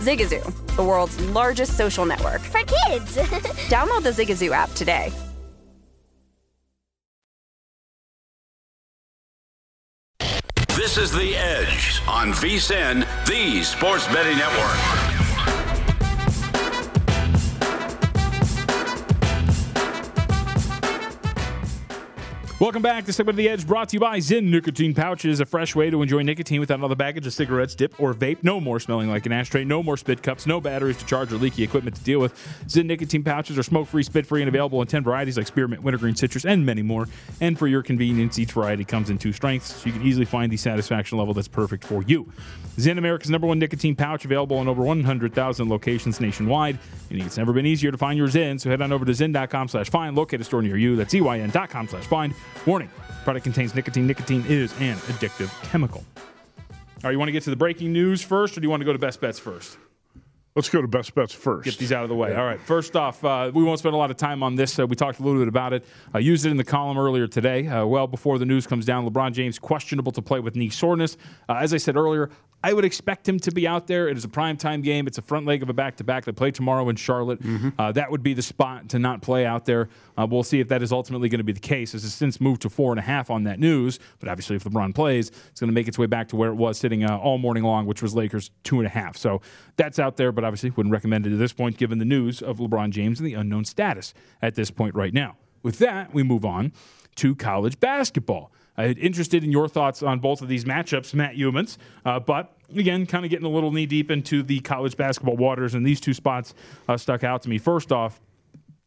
Zigazoo, the world's largest social network. For kids! Download the Zigazoo app today. This is The Edge on VSIN, the sports betting network. Welcome back to Segment of the Edge, brought to you by Zyn Nicotine Pouches, a fresh way to enjoy nicotine without another baggage of cigarettes, dip, or vape. No more smelling like an ashtray, no more spit cups, no batteries to charge or leaky equipment to deal with. Zyn Nicotine Pouches are smoke-free, spit-free, and available in 10 varieties like spearmint, wintergreen, citrus, and many more. And for your convenience, each variety comes in two strengths, so you can easily find the satisfaction level that's perfect for you. Zyn, America's number one nicotine pouch, available in over 100,000 locations nationwide. And it's never been easier to find your Zyn, so head on over to zyn.com slash find, locate a store near you. That's zyn.com slash find. Warning, product contains nicotine. Nicotine is an addictive chemical. All right, you want to get to the breaking news first, or do you want to go to best bets first? Let's go to best bets first. Get these out of the way. Yeah. All right. First off, uh, we won't spend a lot of time on this. Uh, we talked a little bit about it. I uh, used it in the column earlier today. Uh, well before the news comes down, LeBron James questionable to play with knee soreness. Uh, as I said earlier, I would expect him to be out there. It is a prime time game. It's a front leg of a back to back. They play tomorrow in Charlotte. Mm-hmm. Uh, that would be the spot to not play out there. Uh, we'll see if that is ultimately going to be the case. As it's since moved to four and a half on that news. But obviously, if LeBron plays, it's going to make its way back to where it was sitting uh, all morning long, which was Lakers two and a half. So that's out there. But obviously, wouldn't recommend it at this point, given the news of LeBron James and the unknown status at this point right now. With that, we move on to college basketball. I'm interested in your thoughts on both of these matchups, Matt Youmans. Uh, but again, kind of getting a little knee deep into the college basketball waters, and these two spots uh, stuck out to me. First off,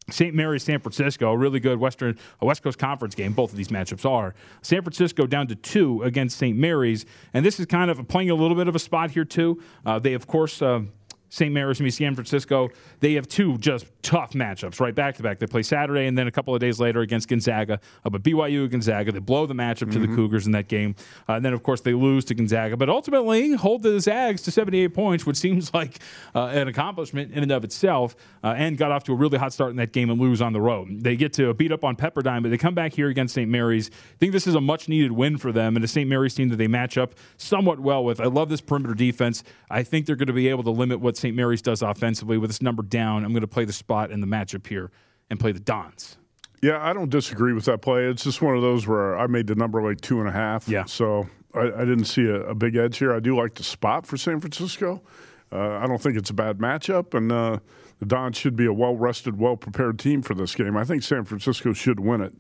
St. Mary's, San Francisco, a really good Western West Coast Conference game. Both of these matchups are San Francisco down to two against St. Mary's, and this is kind of playing a little bit of a spot here too. Uh, they of course. Uh, St. Mary's and San Francisco, they have two just tough matchups right back to back. They play Saturday and then a couple of days later against Gonzaga. Uh, but BYU Gonzaga, they blow the matchup to mm-hmm. the Cougars in that game. Uh, and then, of course, they lose to Gonzaga. But ultimately, hold the Zags to 78 points, which seems like uh, an accomplishment in and of itself, uh, and got off to a really hot start in that game and lose on the road. They get to beat up on Pepperdine, but they come back here against St. Mary's. I think this is a much needed win for them and a St. Mary's team that they match up somewhat well with. I love this perimeter defense. I think they're going to be able to limit what St. Mary's does offensively with this number down. I'm going to play the spot in the matchup here and play the Dons. Yeah, I don't disagree with that play. It's just one of those where I made the number like two and a half. Yeah. So I, I didn't see a, a, big edge here. I do like the spot for San Francisco. Uh, I don't think it's a bad matchup, and uh, the Dons should be a well rested, well prepared team for this game. I think San Francisco should win it.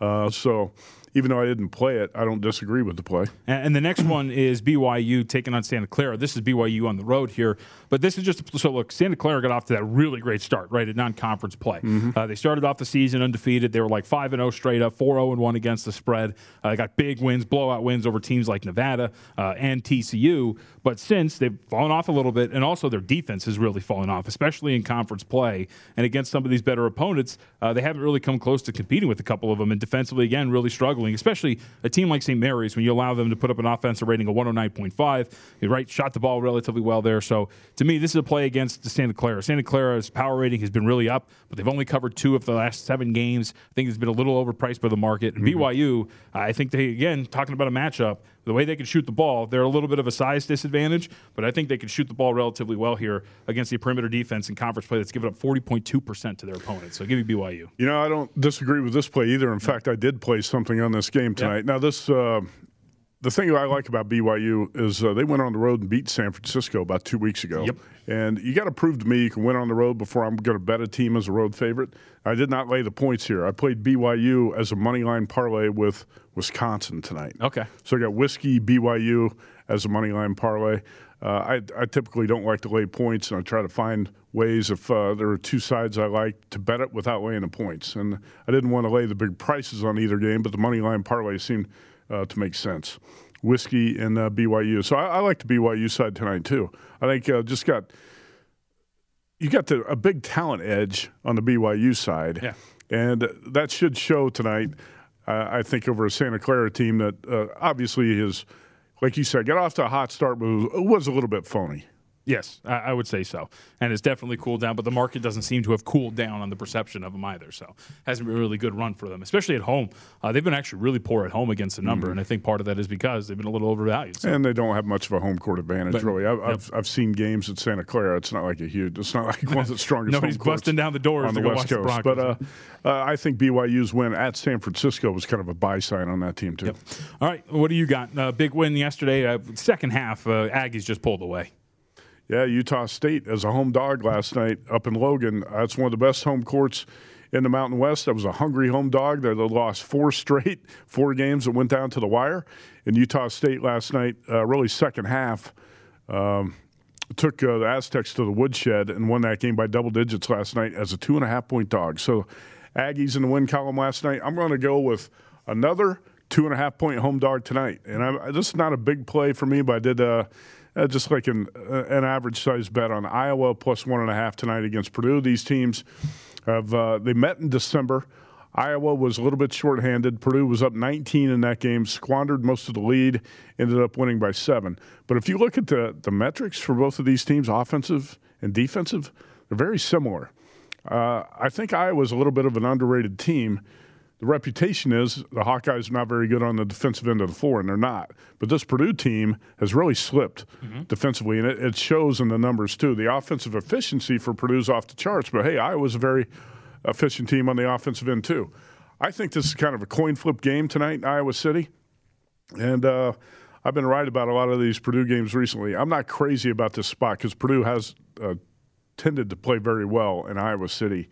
Uh, so even though I didn't play it, I don't disagree with the play. And, the next one is BYU taking on Santa Clara. This is BYU on the road here, but this is just so look. Santa Clara got off to that really great start, right, at non-conference play. Mm-hmm. Uh, they started off the season undefeated. They were like five and zero oh straight up, four zero oh and one against the spread. Uh, they got big wins, blowout wins over teams like Nevada uh, and TCU. But since they've fallen off a little bit, and also their defense has really fallen off, especially in conference play and against some of these better opponents, uh, they haven't really come close to competing with a couple of them. And defensively, again, really struggling, especially a team like St. Mary's when you allow them to put up an offensive rating of 109.5. You right, shot the ball relatively well there. So to me, this is a play against Santa Clara. Santa Clara's power rating has been really up, but they've only covered two of the last seven games. I think it's been a little overpriced by the market. And mm-hmm. BYU, I think they again talking about a matchup the way they can shoot the ball, they're a little bit of a size disadvantage, but I think they can shoot the ball relatively well here against the perimeter defense in conference play that's given up 40.2% to their opponents. So give me BYU. You know, I don't disagree with this play either. In fact, I did play something on this game tonight. Now, this. Uh, the thing I like about BYU is uh, they went on the road and beat San Francisco about two weeks ago. Yep. And you got to prove to me you can win on the road before I'm going to bet a team as a road favorite. I did not lay the points here. I played BYU as a money line parlay with Wisconsin tonight. Okay. So I got whiskey BYU as a money line parlay. Uh, I, I, typically don't like to lay points, and I try to find ways if uh, there are two sides I like to bet it without laying the points. And I didn't want to lay the big prices on either game, but the money line parlay seemed uh, to make sense. Whiskey and uh, BYU. So I, I, like the BYU side tonight too. I think uh, just got you got the, a big talent edge on the BYU side, yeah. and that should show tonight. I think over a Santa Clara team that uh, obviously is, like you said, got off to a hot start, but it was a little bit phony. Yes, I, would say so, and it's definitely cooled down. But the market doesn't seem to have cooled down on the perception of them either. So hasn't been a really good run for them, especially at home. Uh, they've been actually really poor at home against the number, mm-hmm. and I think part of that is because they've been a little overvalued. So. And they don't have much of a home court advantage, but, really. I've, yep. I've, I've, seen games at Santa Clara. It's not like a huge. It's not like one of the strongest. Nobody's busting down the doors on the West Coast. But uh, uh, I think BYU's win at San Francisco was kind of a buy sign on that team too. Yep. All right, what do you got? Uh, big win yesterday. Uh, second half, uh, Aggies just pulled away. Yeah, Utah State as a home dog last night up in Logan. That's one of the best home courts in the Mountain West. That was a hungry home dog. They lost four straight, four games that went down to the wire. In Utah State last night, uh, really second half, um, took uh, the Aztecs to the woodshed and won that game by double digits last night as a two and a half point dog. So Aggies in the win column last night. I'm going to go with another two and a half point home dog tonight. And I'm, this is not a big play for me, but I did. Uh, uh, just like an, uh, an average size bet on Iowa plus one and a half tonight against Purdue. These teams have uh, they met in December. Iowa was a little bit shorthanded. Purdue was up 19 in that game, squandered most of the lead, ended up winning by seven. But if you look at the, the metrics for both of these teams, offensive and defensive, they're very similar. Uh, I think Iowa's a little bit of an underrated team the reputation is the Hawkeyes are not very good on the defensive end of the floor, and they're not. But this Purdue team has really slipped mm-hmm. defensively, and it, it, shows in the numbers too. The offensive efficiency for Purdue's off the charts, but hey, Iowa's a very efficient team on the offensive end too. I think this is kind of a coin flip game tonight in Iowa City, and uh, I've been right about a lot of these Purdue games recently. I'm not crazy about this spot because Purdue has uh, tended to play very well in Iowa City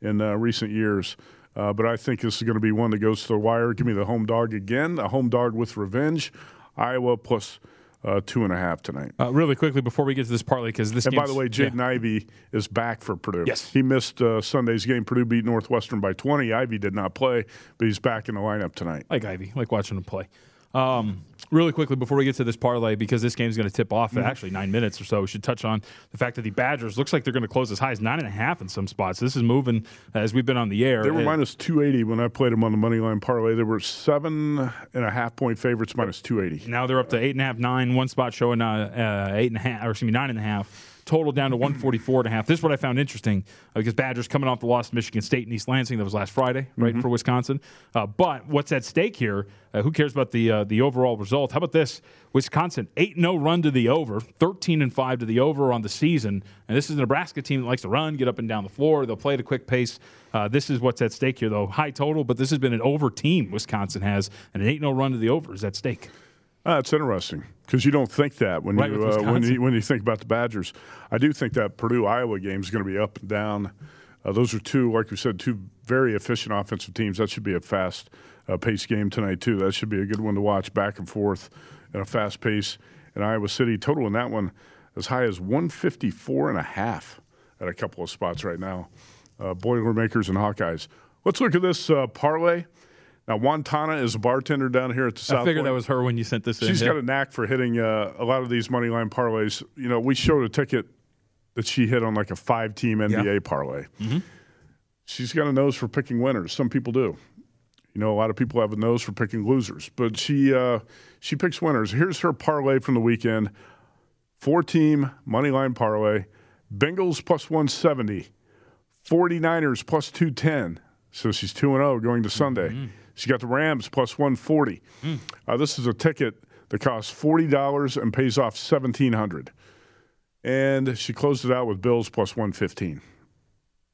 in uh, recent years. Uh, but I think this is going to be one that goes to the wire. Give me the home dog again, a home dog with revenge. Iowa plus uh, two and a half tonight. Uh, really quickly before we get to this partly, because this is and by the way, Jaden yeah. Ivey is back for Purdue. Yes. he missed uh, Sunday's game. Purdue beat Northwestern by 20. Ivey did not play, but he's back in the lineup tonight. like Ivey, like watching him play. Um, really quickly before we get to this parlay, because this game's going to tip off Mm-hmm. in actually nine minutes or so, we should touch on the fact that the Badgers looks like they're going to close as high as nine and a half in some spots. This is moving as we've been on the air. They were Uh, minus 280 when I played them on the money line parlay. They were seven and a half point favorites, minus 280. Now they're up to eight and a half, nine. One spot showing uh, uh, eight and a half, or excuse me, nine and a half. Total down to 144 and a half. This is what I found interesting uh, because Badgers coming off the loss to Michigan State and East Lansing. That was last Friday, right, for Wisconsin. Uh, but what's at stake here? Uh, who cares about the uh, the overall result? How about this? Wisconsin, 8 0 run to the over, 13 and 5 to the over on the season. And this is a Nebraska team that likes to run, get up and down the floor. They'll play at a quick pace. Uh, this is what's at stake here, though. High total, but this has been an over team, Wisconsin has, and an 8 0 run to the over is at stake. Uh, it's interesting because you don't think that when Right, you uh, when you when you think about the Badgers. I do think that Purdue Iowa game is going to be up and down. Uh, those are two, like we said, two very efficient offensive teams. That should be a fast uh, pace game tonight too. That should be a good one to watch, back and forth, in a fast pace. And Iowa City total in that one as high as 154 and a half at a couple of spots right now. Uh, Boilermakers and Hawkeyes. Let's look at this uh, parlay. Now, Wantana is a bartender down here at the South. I figured Point. that was her when you sent this in. She's got a knack for hitting uh, a lot of these money line parlays. You know, we showed a ticket that she hit on like a five team NBA parlay. Mm-hmm. She's got a nose for picking winners. Some people do. You know, a lot of people have a nose for picking losers, but she uh, she picks winners. Here's her parlay from the weekend: four team money line parlay, Bengals plus 170, 49ers plus 210. So she's 2 and 0 going to Sunday. She got the Rams plus 140. Uh, this is a ticket that costs $40 and pays off 1700 And she closed it out with Bills plus 115.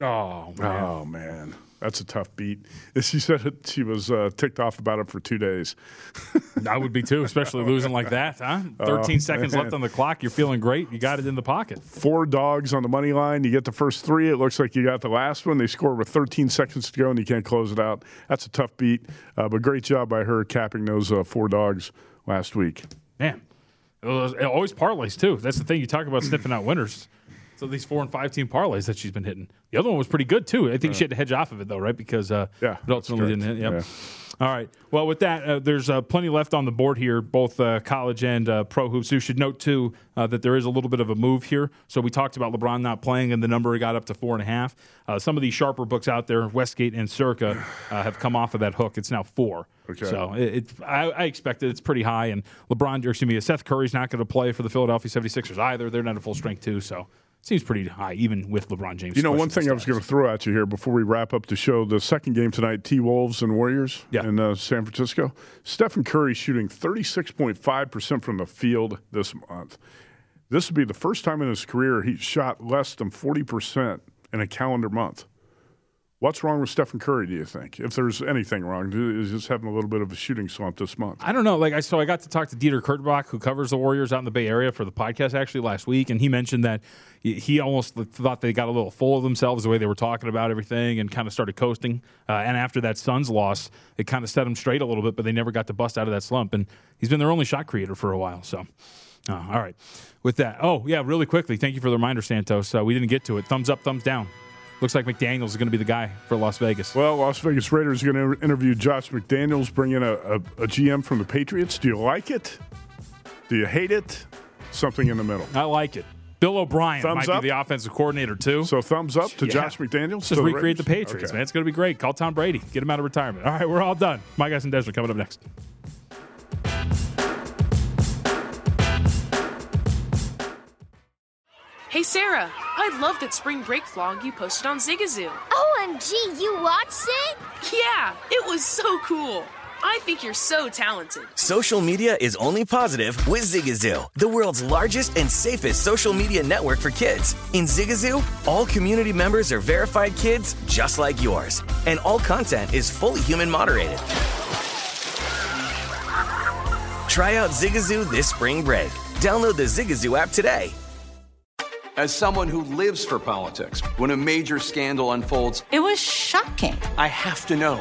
Oh, man. Oh, man. That's a tough beat. She said she was uh, ticked off about it for two days. I would be too, especially losing like that, huh? 13 Oh, seconds man. left on the clock. You're feeling great. You got it in the pocket. Four dogs on the money line. You get the first three. It looks like you got the last one. They score with 13 seconds to go, and you can't close it out. That's a tough beat, uh, but great job by her capping those uh, four dogs last week. Man, it always parlays too. That's the thing. You talk about sniffing out winners. So these four and five team parlays that she's been hitting. The other one was pretty good too. I think she had to hedge off of it though, right? Because uh, Yeah, it ultimately didn't hit. Yep. correct. All right. Well, with that, uh, there's uh, plenty left on the board here, both uh, college and uh, pro hoops. You should note too uh, that there is a little bit of a move here. So we talked about LeBron not playing, and the number got up to four and a half. Uh, some of these sharper books out there, Westgate and Circa, uh, have come off of that hook. It's now four. Okay. So it, it, I, I expected it's pretty high. And LeBron, excuse me, Seth Curry's not going to play for the Philadelphia 76ers either. They're not at full strength too. So seems pretty high, even with LeBron James. You know, one thing I was going to throw at you here before we wrap up the show the second game tonight, T Wolves and Warriors Yeah. in uh, San Francisco. Stephen Curry shooting 36.5% from the field this month. This would be the first time in his career he shot less than 40% in a calendar month. What's wrong with Stephen Curry, do you think? If there's anything wrong, is just having a little bit of a shooting slump this month. I don't know. Like I so I got to talk to Dieter Kurtenbach, who covers the Warriors out in the Bay Area for the podcast actually last week, and he mentioned that he- almost thought they got a little full of themselves the way they were talking about everything, and kind of started coasting. Uh, and after that Suns loss, it kind of set them straight a little bit, but they never got to bust out of that slump. And he's been their only shot creator for a while. So. Uh, all right. With that, oh yeah, really quickly. Thank you for the reminder, Santos. Uh, we didn't get to it. Thumbs up, thumbs down. Looks like McDaniels is going to be the guy for Las Vegas. Well, Las Vegas Raiders are going to interview Josh McDaniels, bring in a, a, a GM from the Patriots. Do you like it? Do you hate it? Something in the middle. I like it. Bill O'Brien Thumbs might up? be the offensive coordinator too. So thumbs up to Yeah. Josh McDaniels. Just to the recreate the Patriots, Okay. man. It's going to be great. Call Tom Brady. Get him out of retirement. All right, we're all done. My guys and Desmond coming up next. Hey Sarah, I love that spring break vlog you posted on Zigazoo. OMG, you watched it? Yeah, it was so cool. I think you're so talented. Social media is only positive with Zigazoo, the world's largest and safest social media network for kids. In Zigazoo, all community members are verified kids just like yours, and all content is fully human moderated. Try out Zigazoo this spring break. Download the Zigazoo app today. As someone who lives for politics, when a major scandal unfolds, It was shocking. I have to know